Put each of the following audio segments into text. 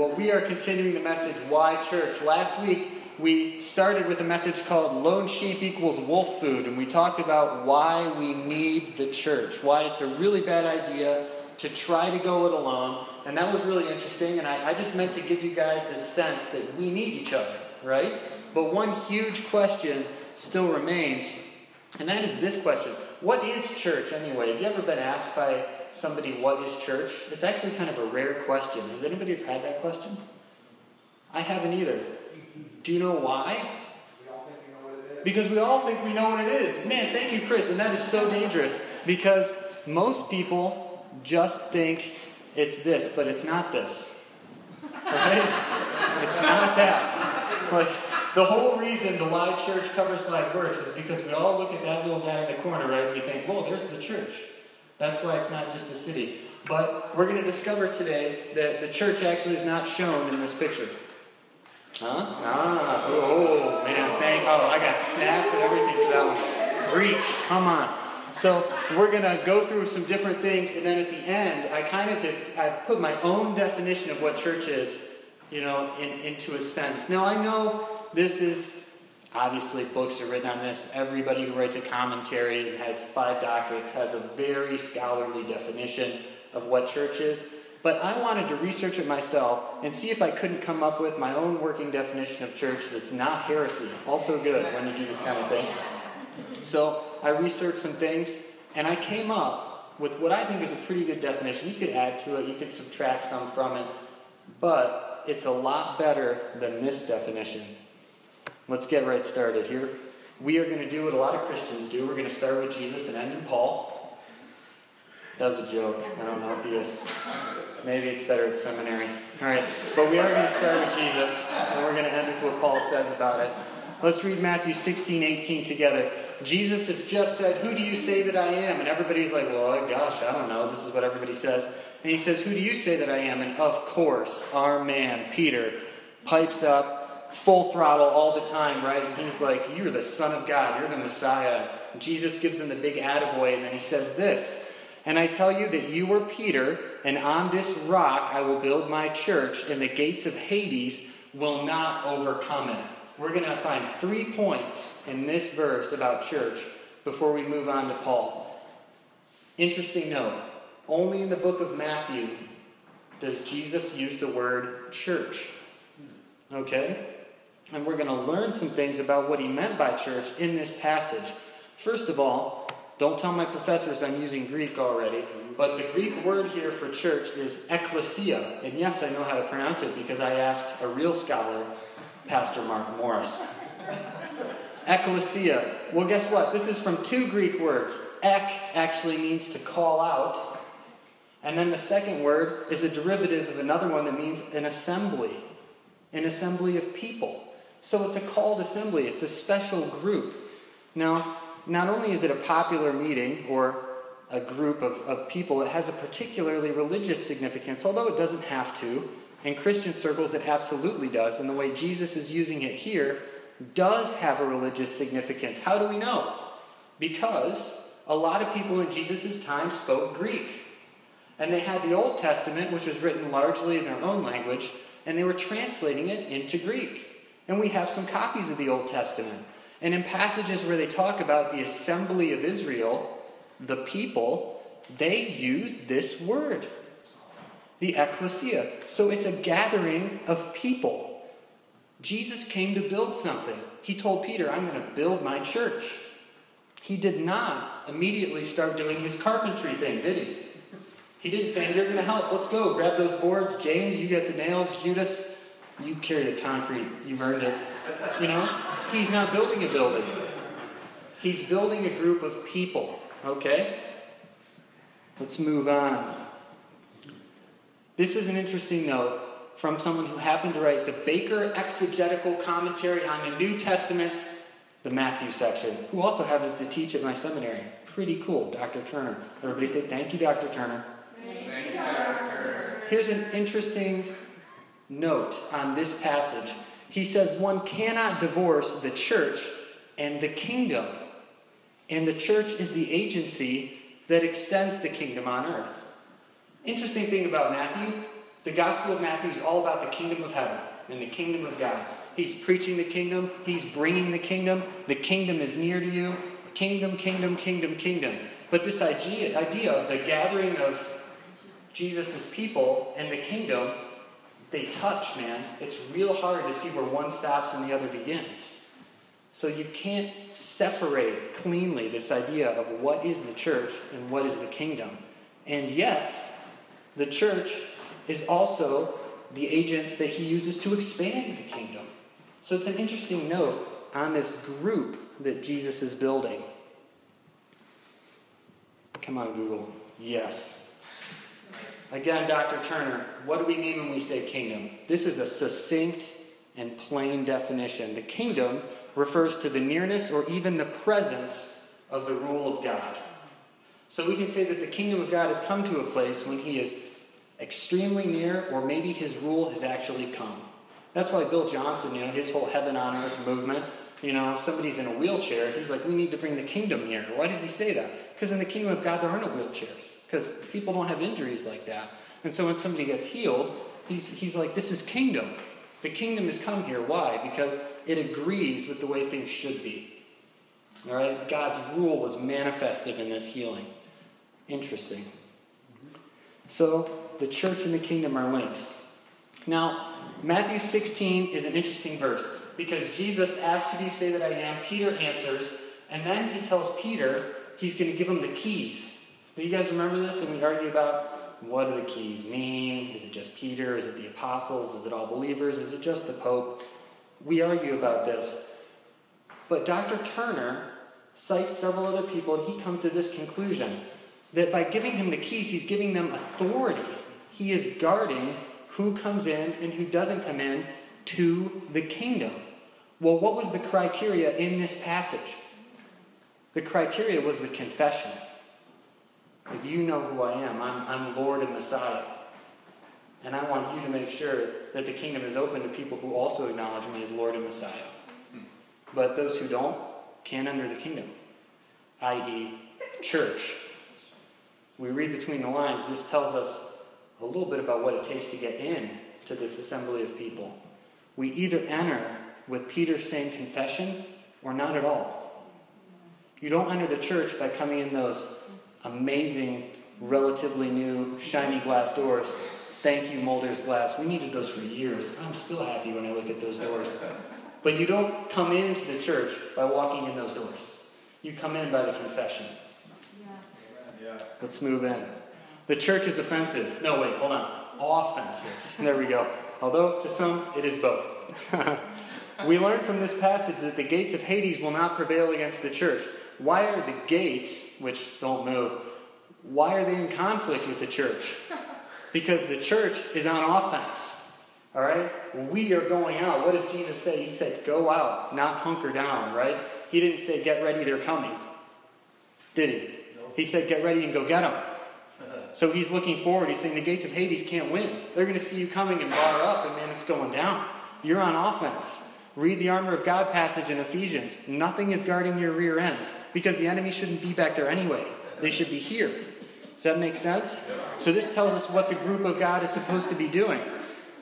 Well, we are continuing the message, Why Church? Last week, we started with a message called Lone Sheep Equals Wolf Food, and we talked about why we need the church, why it's a really bad idea to try to go it alone. And that was really interesting, and I, I just meant to give you guys this sense that we need each other, right? But one huge question still remains, and that is this question What is church anyway? Have you ever been asked by somebody, what is church? It's actually kind of a rare question. Has anybody ever had that question? I haven't either. Do you know why? Because we all think we know what it is. Man, thank you, Chris. And that is so dangerous because most people just think it's this, but it's not this. Right? it's not that. Like, the whole reason the live church cover slide works is because we all look at that little guy in the corner, right, and we think, whoa, there's the church. That's why it's not just a city. But we're going to discover today that the church actually is not shown in this picture. Huh? Ah, oh, man, thank, oh, I got snaps and everything for that one. Preach, come on. So we're going to go through some different things, and then at the end, I kind of have, I've put my own definition of what church is, you know, in, into a sense. Now, I know this is Obviously, books are written on this. Everybody who writes a commentary and has five doctorates has a very scholarly definition of what church is. But I wanted to research it myself and see if I couldn't come up with my own working definition of church that's not heresy. Also good when you do this kind of thing. So I researched some things and I came up with what I think is a pretty good definition. You could add to it, you could subtract some from it, but it's a lot better than this definition. Let's get right started here. We are going to do what a lot of Christians do. We're going to start with Jesus and end in Paul. That was a joke. I don't know if he is. Maybe it's better at seminary. All right. But we are going to start with Jesus, and we're going to end with what Paul says about it. Let's read Matthew 16, 18 together. Jesus has just said, Who do you say that I am? And everybody's like, Well, gosh, I don't know. This is what everybody says. And he says, Who do you say that I am? And of course, our man, Peter, pipes up full throttle all the time, right? He's like, You're the Son of God, you're the Messiah. Jesus gives him the big attaboy, and then he says this And I tell you that you are Peter, and on this rock I will build my church, and the gates of Hades will not overcome it. We're going to find three points in this verse about church before we move on to Paul. Interesting note only in the book of Matthew does Jesus use the word church. Okay? And we're going to learn some things about what he meant by church in this passage. First of all, don't tell my professors I'm using Greek already, but the Greek word here for church is ekklesia. And yes, I know how to pronounce it because I asked a real scholar, Pastor Mark Morris. ekklesia. Well, guess what? This is from two Greek words. Ek actually means to call out. And then the second word is a derivative of another one that means an assembly, an assembly of people. So it's a called assembly, it's a special group. Now, not only is it a popular meeting or a group of, of people, it has a particularly religious significance, although it doesn't have to. In Christian circles, it absolutely does. And the way Jesus is using it here does have a religious significance. How do we know? Because a lot of people in Jesus' time spoke Greek. And they had the Old Testament, which was written largely in their own language, and they were translating it into Greek. And we have some copies of the Old Testament. And in passages where they talk about the assembly of Israel, the people, they use this word, the ecclesia. So it's a gathering of people. Jesus came to build something. He told Peter, I'm going to build my church. He did not immediately start doing his carpentry thing, did he? He didn't say, You're going to help. Let's go. Grab those boards. James, you get the nails. Judas, you carry the concrete, you've earned it. You know? He's not building a building. He's building a group of people, okay? Let's move on. This is an interesting note from someone who happened to write the Baker Exegetical Commentary on the New Testament, the Matthew section, who also happens to teach at my seminary. Pretty cool, Dr. Turner. Everybody say thank you, Dr. Turner. Thank you, Dr. Turner. Here's an interesting note on this passage. He says one cannot divorce the church and the kingdom. And the church is the agency that extends the kingdom on earth. Interesting thing about Matthew, The Gospel of Matthew is all about the kingdom of heaven and the kingdom of God. He's preaching the kingdom, he's bringing the kingdom. The kingdom is near to you. Kingdom, kingdom, kingdom, kingdom. But this idea, idea of the gathering of Jesus' people and the kingdom, they touch, man. It's real hard to see where one stops and the other begins. So you can't separate cleanly this idea of what is the church and what is the kingdom. And yet, the church is also the agent that he uses to expand the kingdom. So it's an interesting note on this group that Jesus is building. Come on, Google. Yes. Again, Dr. Turner, what do we mean when we say kingdom? This is a succinct and plain definition. The kingdom refers to the nearness or even the presence of the rule of God. So we can say that the kingdom of God has come to a place when he is extremely near, or maybe his rule has actually come. That's why Bill Johnson, you know, his whole heaven on earth movement, you know, somebody's in a wheelchair, he's like, we need to bring the kingdom here. Why does he say that? Because in the kingdom of God, there are no wheelchairs, because people don't have injuries like that. And so when somebody gets healed, he's, he's like, this is kingdom. The kingdom has come here. Why? Because it agrees with the way things should be. All right? God's rule was manifested in this healing. Interesting. So the church and the kingdom are linked. Now, Matthew 16 is an interesting verse because Jesus asks, Who do you say that I am? Peter answers, and then he tells Peter he's going to give him the keys. Do you guys remember this? And we argue about what do the keys mean? Is it just Peter? Is it the apostles? Is it all believers? Is it just the Pope? We argue about this. But Dr. Turner cites several other people, and he comes to this conclusion that by giving him the keys, he's giving them authority. He is guarding who comes in and who doesn't come in to the kingdom. Well, what was the criteria in this passage? The criteria was the confession. You know who I am. I'm, I'm Lord and Messiah. And I want you to make sure that the kingdom is open to people who also acknowledge me as Lord and Messiah. But those who don't can't enter the kingdom, i.e., church. We read between the lines, this tells us a little bit about what it takes to get in to this assembly of people. We either enter with Peter's same confession or not at all. You don't enter the church by coming in those amazing, relatively new, shiny glass doors. Thank you, Mulder's Glass. We needed those for years. I'm still happy when I look at those doors. But you don't come into the church by walking in those doors. You come in by the confession. Yeah. Let's move in. The church is offensive. No, wait, hold on. Offensive. There we go. Although to some, it is both. we learn from this passage that the gates of Hades will not prevail against the church. Why are the gates, which don't move, why are they in conflict with the church? Because the church is on offense. All right? We are going out. What does Jesus say? He said, go out, not hunker down, right? He didn't say, get ready, they're coming. Did he? He said, get ready and go get them. So he's looking forward. He's saying the gates of Hades can't win. They're going to see you coming and bar up, and man, it's going down. You're on offense. Read the armor of God passage in Ephesians. Nothing is guarding your rear end because the enemy shouldn't be back there anyway. They should be here. Does that make sense? So this tells us what the group of God is supposed to be doing.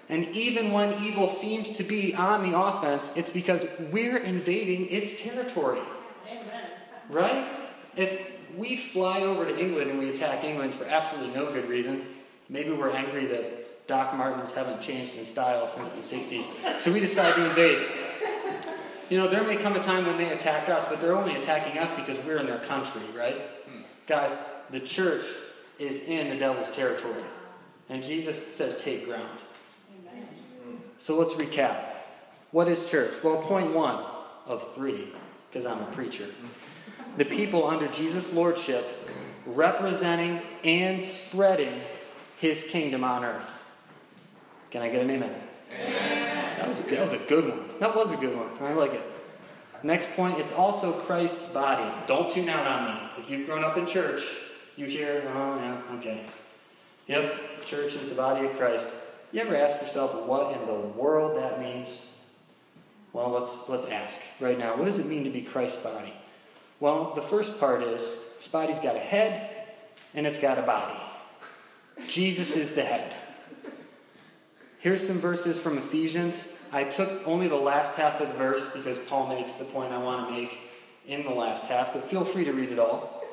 And even when evil seems to be on the offense, it's because we're invading its territory. Amen. Right? If we fly over to England and we attack England for absolutely no good reason, maybe we're angry that Doc Martens haven't changed in style since the 60s, so we decide to invade. You know, there may come a time when they attack us, but they're only attacking us because we're in their country, right? Hmm. Guys, the church is in the devil's territory. And Jesus says, take ground. So let's recap. What is church? Well, point one of three, because I'm a preacher. The people under Jesus' lordship representing and spreading his kingdom on earth. Can I get an amen? amen. That, was, that was a good one. That was a good one. I like it. Next point, it's also Christ's body. Don't tune out on me. If you've grown up in church, you hear, oh, yeah, okay. Yep, church is the body of Christ. You ever ask yourself what in the world that means? Well, let's, let's ask right now. What does it mean to be Christ's body? Well, the first part is this body's got a head and it's got a body. Jesus is the head. Here's some verses from Ephesians. I took only the last half of the verse because Paul makes the point I want to make in the last half, but feel free to read it all.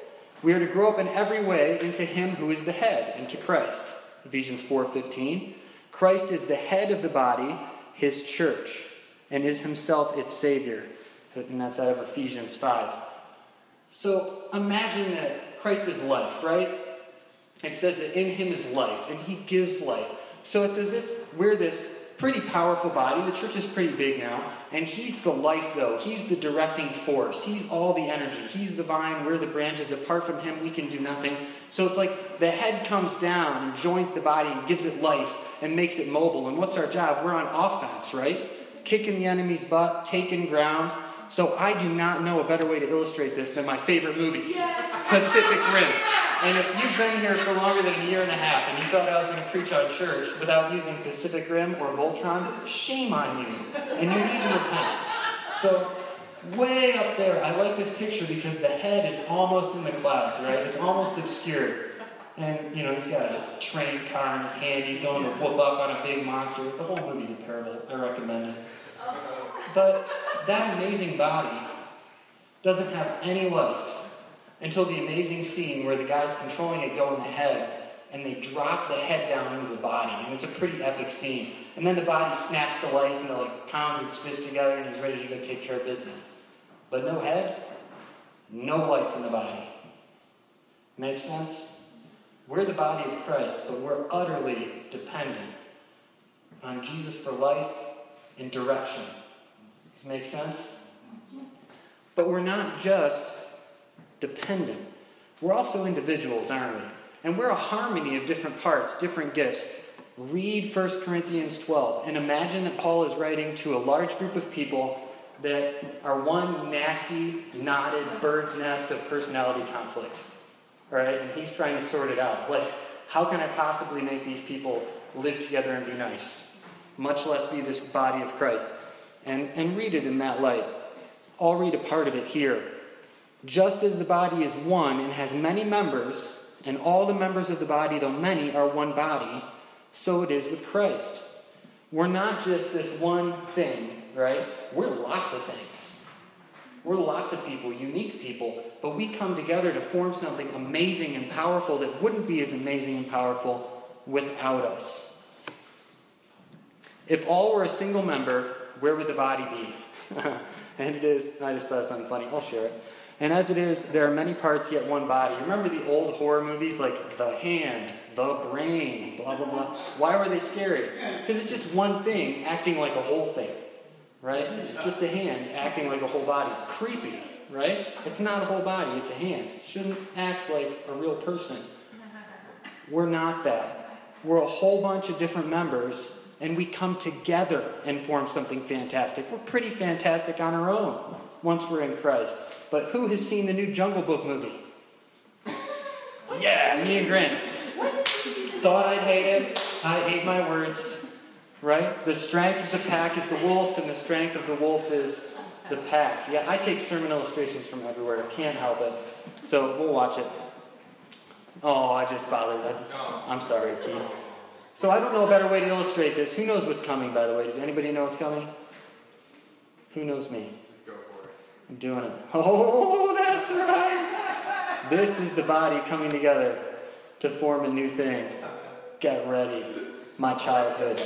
We are to grow up in every way into him who is the head, into Christ. Ephesians 4:15. Christ is the head of the body, his church, and is himself its savior. And that's out of Ephesians 5. So imagine that Christ is life, right? It says that in him is life, and he gives life. So it's as if we're this pretty powerful body. The church is pretty big now. And he's the life, though. He's the directing force. He's all the energy. He's the vine. We're the branches. Apart from him, we can do nothing. So it's like the head comes down and joins the body and gives it life and makes it mobile. And what's our job? We're on offense, right? Kicking the enemy's butt, taking ground. So I do not know a better way to illustrate this than my favorite movie, yes. Pacific Rim. And if you've been here for longer than a year and a half and you thought I was going to preach on church without using Pacific Rim or Voltron, shame on you. And you need to repent. So, way up there, I like this picture because the head is almost in the clouds, right? It's almost obscured. And, you know, he's got a train car in his hand. He's going to whoop up on a big monster. The whole movie's a parable. I recommend it. Uh-huh. But that amazing body doesn't have any life until the amazing scene where the guys controlling it go in the head and they drop the head down into the body. And it's a pretty epic scene. And then the body snaps to life and it like pounds its fist together and he's ready to go take care of business. But no head, no life in the body. Make sense? We're the body of Christ, but we're utterly dependent on Jesus for life and direction. Does make sense? But we're not just dependent. We're also individuals, aren't we? And we're a harmony of different parts, different gifts. Read 1 Corinthians 12 and imagine that Paul is writing to a large group of people that are one nasty, knotted bird's nest of personality conflict. All right? And he's trying to sort it out. Like, how can I possibly make these people live together and be nice? Much less be this body of Christ. And, and read it in that light. I'll read a part of it here. Just as the body is one and has many members, and all the members of the body, though many, are one body, so it is with Christ. We're not just this one thing, right? We're lots of things. We're lots of people, unique people, but we come together to form something amazing and powerful that wouldn't be as amazing and powerful without us. If all were a single member, where would the body be? and it is, I just thought something funny. I'll share it. And as it is, there are many parts yet one body. Remember the old horror movies like The Hand, The Brain, blah, blah, blah. Why were they scary? Because it's just one thing acting like a whole thing, right? It's just a hand acting like a whole body. Creepy, right? It's not a whole body, it's a hand. Shouldn't act like a real person. We're not that. We're a whole bunch of different members, and we come together and form something fantastic. We're pretty fantastic on our own once we're in Christ. But who has seen the new Jungle Book movie? yeah, me and Grant. Thought I'd hate it. I hate my words. Right? The strength of the pack is the wolf, and the strength of the wolf is the pack. Yeah, I take sermon illustrations from everywhere. I can't help it. So we'll watch it. Oh, I just bothered. I, I'm sorry, Keith. So I don't know a better way to illustrate this. Who knows what's coming, by the way? Does anybody know what's coming? Who knows me? Just go for it. I'm doing it. Oh, that's right. This is the body coming together to form a new thing. Get ready. My childhood.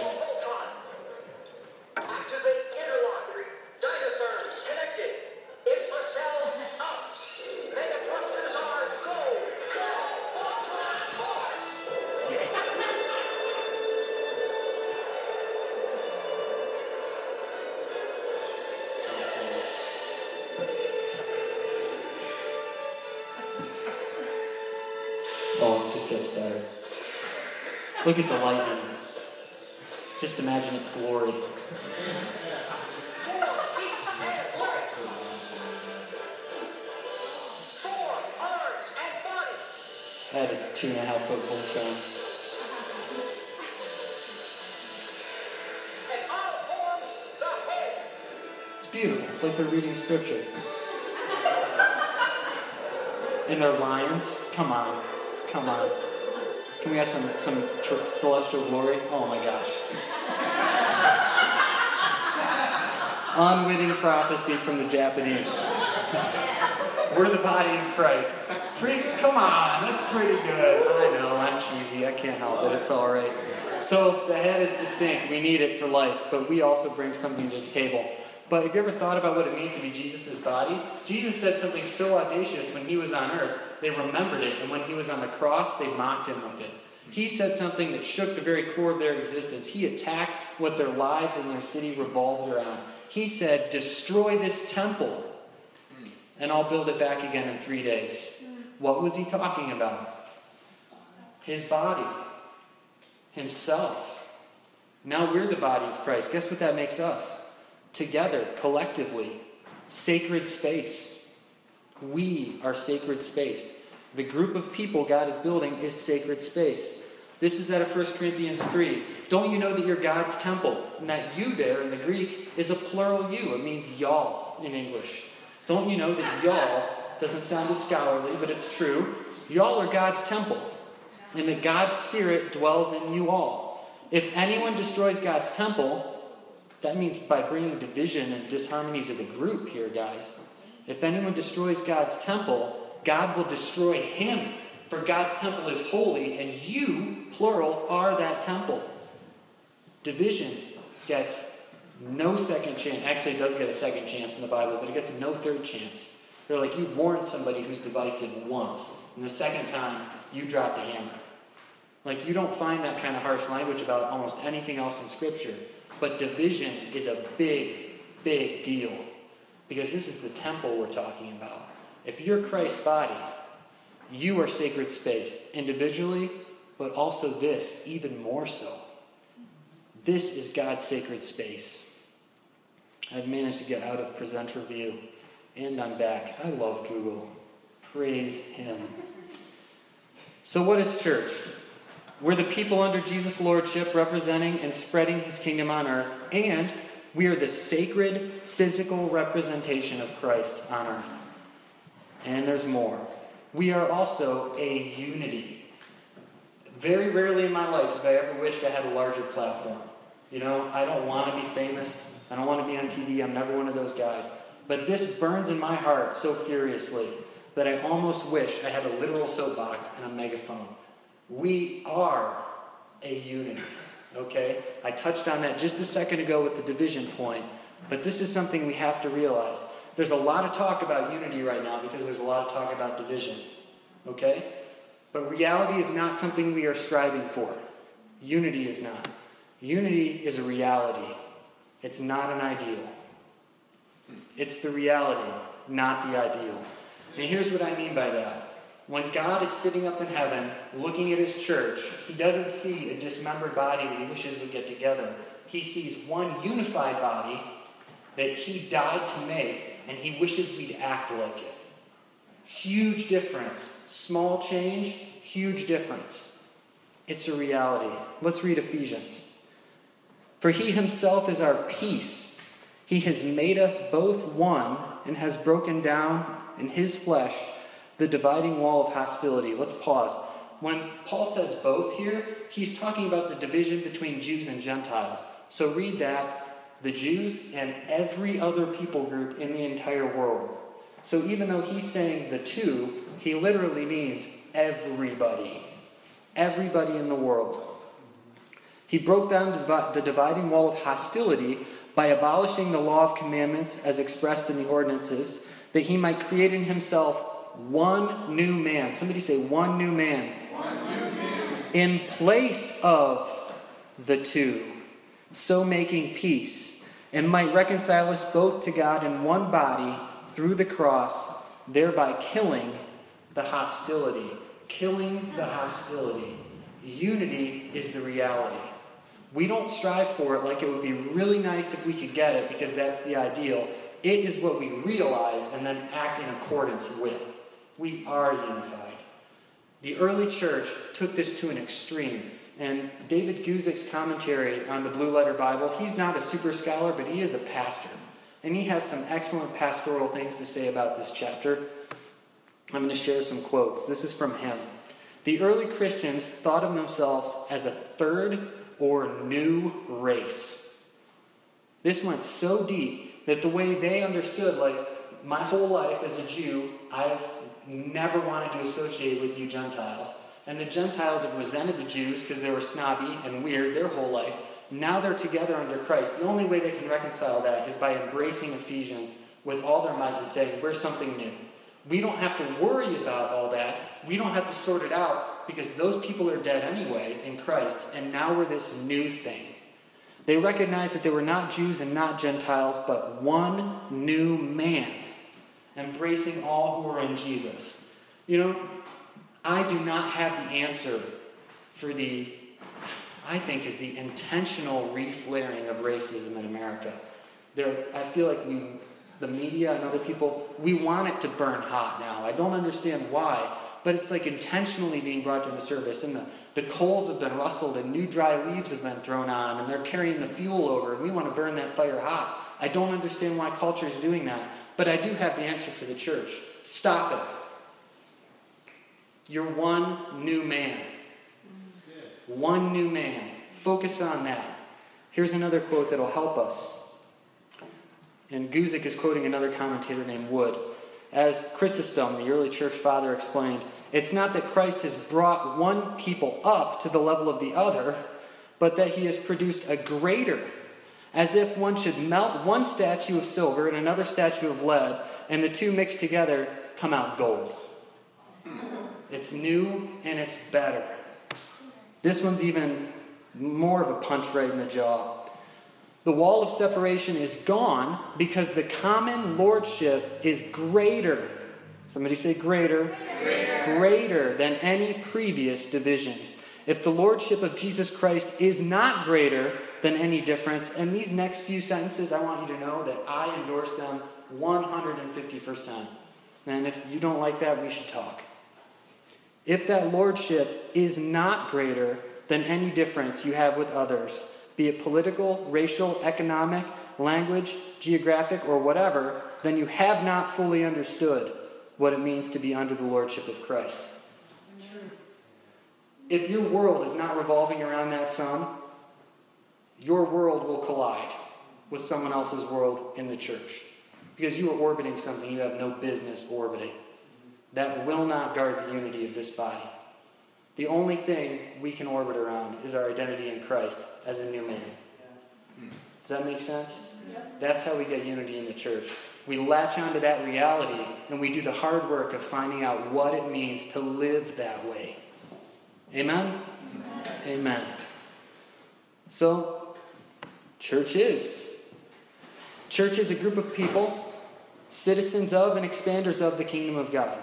Look at the lightning. Just imagine its glory. I had a two and a half foot Voltron. It's beautiful. It's like they're reading scripture. And they're lions. Come on. Come on. Can we have some, some tr- celestial glory? Oh my gosh. Unwitting prophecy from the Japanese. We're the body of Christ. Pretty, come on, that's pretty good. I know, I'm cheesy. I can't help it. It's all right. So the head is distinct. We need it for life, but we also bring something to the table. But have you ever thought about what it means to be Jesus' body? Jesus said something so audacious when he was on earth, they remembered it, and when he was on the cross, they mocked him with it. He said something that shook the very core of their existence. He attacked what their lives and their city revolved around. He said, Destroy this temple, and I'll build it back again in three days. What was he talking about? His body, himself. Now we're the body of Christ. Guess what that makes us? Together, collectively, sacred space. We are sacred space. The group of people God is building is sacred space. This is out of 1 Corinthians 3. Don't you know that you're God's temple? And that you there in the Greek is a plural you. It means y'all in English. Don't you know that y'all doesn't sound as scholarly, but it's true. Y'all are God's temple. And that God's Spirit dwells in you all. If anyone destroys God's temple, that means by bringing division and disharmony to the group here, guys. If anyone destroys God's temple, God will destroy him. For God's temple is holy, and you, plural, are that temple. Division gets no second chance. Actually, it does get a second chance in the Bible, but it gets no third chance. They're like you warn somebody who's divisive once, and the second time you drop the hammer. Like you don't find that kind of harsh language about almost anything else in Scripture. But division is a big, big deal. Because this is the temple we're talking about. If you're Christ's body, you are sacred space, individually, but also this, even more so. This is God's sacred space. I've managed to get out of presenter view, and I'm back. I love Google. Praise Him. So, what is church? We're the people under Jesus' lordship representing and spreading His kingdom on earth, and we are the sacred physical representation of Christ on earth. And there's more. We are also a unity. Very rarely in my life have I ever wished I had a larger platform. You know, I don't want to be famous. I don't want to be on TV. I'm never one of those guys. But this burns in my heart so furiously that I almost wish I had a literal soapbox and a megaphone. We are a unity, okay? I touched on that just a second ago with the division point, but this is something we have to realize. There's a lot of talk about unity right now because there's a lot of talk about division, okay? But reality is not something we are striving for. Unity is not. Unity is a reality, it's not an ideal. It's the reality, not the ideal. And here's what I mean by that. When God is sitting up in heaven looking at his church, he doesn't see a dismembered body that he wishes would get together. He sees one unified body that he died to make, and he wishes we'd act like it. Huge difference. Small change, huge difference. It's a reality. Let's read Ephesians. For he himself is our peace. He has made us both one and has broken down in his flesh the dividing wall of hostility. Let's pause. When Paul says both here, he's talking about the division between Jews and Gentiles. So read that the Jews and every other people group in the entire world. So even though he's saying the two, he literally means everybody. Everybody in the world. He broke down the dividing wall of hostility by abolishing the law of commandments as expressed in the ordinances, that he might create in himself one new man. Somebody say, one new man. One new man. In place of the two, so making peace, and might reconcile us both to God in one body through the cross, thereby killing the hostility. Killing the hostility. Unity is the reality. We don't strive for it like it would be really nice if we could get it because that's the ideal. It is what we realize and then act in accordance with. We are unified. The early church took this to an extreme. And David Guzik's commentary on the Blue Letter Bible, he's not a super scholar, but he is a pastor. And he has some excellent pastoral things to say about this chapter. I'm going to share some quotes. This is from him. The early Christians thought of themselves as a third or new race. This went so deep that the way they understood, like, my whole life as a Jew, I've never wanted to associate with you Gentiles. And the Gentiles have resented the Jews because they were snobby and weird their whole life. Now they're together under Christ. The only way they can reconcile that is by embracing Ephesians with all their might and saying, We're something new. We don't have to worry about all that. We don't have to sort it out because those people are dead anyway in Christ, and now we're this new thing. They recognized that they were not Jews and not Gentiles, but one new man, embracing all who are in Jesus. You know, I do not have the answer for the, I think, is the intentional reflaring of racism in America. There, I feel like we, the media and other people, we want it to burn hot now. I don't understand why, but it's like intentionally being brought to the surface. And the, the coals have been rustled, and new dry leaves have been thrown on, and they're carrying the fuel over, and we want to burn that fire hot. I don't understand why culture is doing that, but I do have the answer for the church. Stop it. You're one new man. One new man. Focus on that. Here's another quote that'll help us. And Guzik is quoting another commentator named Wood. As Chrysostom, the early church father, explained, it's not that Christ has brought one people up to the level of the other, but that he has produced a greater, as if one should melt one statue of silver and another statue of lead, and the two mixed together come out gold. It's new and it's better. This one's even more of a punch right in the jaw. The wall of separation is gone because the common lordship is greater. Somebody say greater. Greater, greater than any previous division. If the lordship of Jesus Christ is not greater than any difference, and these next few sentences, I want you to know that I endorse them 150%. And if you don't like that, we should talk. If that lordship is not greater than any difference you have with others, be it political, racial, economic, language, geographic, or whatever, then you have not fully understood what it means to be under the lordship of Christ. If your world is not revolving around that sun, your world will collide with someone else's world in the church because you are orbiting something you have no business orbiting. That will not guard the unity of this body. The only thing we can orbit around is our identity in Christ as a new man. Does that make sense? That's how we get unity in the church. We latch onto that reality and we do the hard work of finding out what it means to live that way. Amen? Amen. Amen. So, church is. Church is a group of people, citizens of and expanders of the kingdom of God.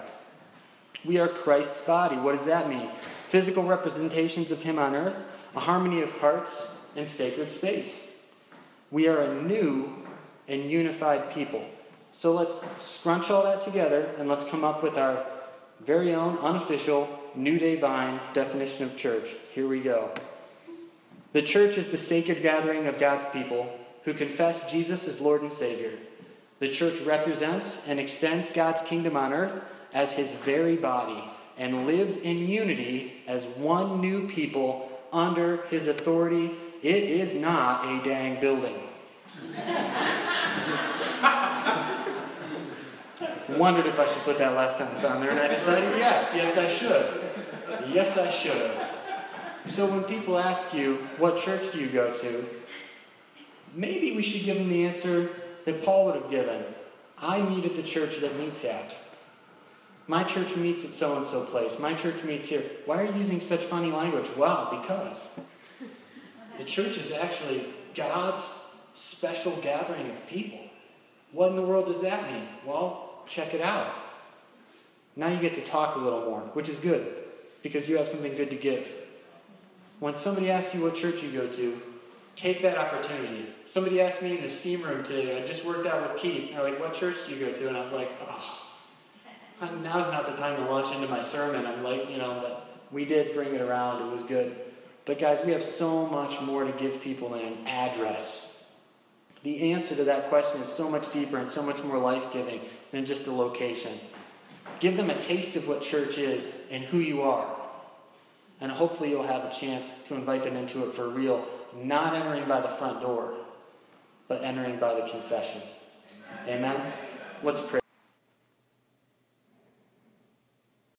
We are Christ's body. What does that mean? Physical representations of Him on earth, a harmony of parts, and sacred space. We are a new and unified people. So let's scrunch all that together and let's come up with our very own unofficial New Day Vine definition of church. Here we go. The church is the sacred gathering of God's people who confess Jesus as Lord and Savior. The church represents and extends God's kingdom on earth as his very body and lives in unity as one new people under his authority. It is not a dang building. Wondered if I should put that last sentence on there, and I decided yes, yes, I should. Yes, I should. So when people ask you, what church do you go to? Maybe we should give them the answer that Paul would have given I meet at the church that meets at. My church meets at so and so place. My church meets here. Why are you using such funny language? Well, because the church is actually God's special gathering of people. What in the world does that mean? Well, check it out. Now you get to talk a little more, which is good because you have something good to give. When somebody asks you what church you go to, take that opportunity. Somebody asked me in the steam room today, I just worked out with Keith, they're like, what church do you go to? And I was like, oh, now's not the time to launch into my sermon. I'm like, you know, but we did bring it around. It was good. But guys, we have so much more to give people than an address. The answer to that question is so much deeper and so much more life giving than just a location. Give them a taste of what church is and who you are. And hopefully, you'll have a chance to invite them into it for real, not entering by the front door, but entering by the confession. Amen? Let's pray.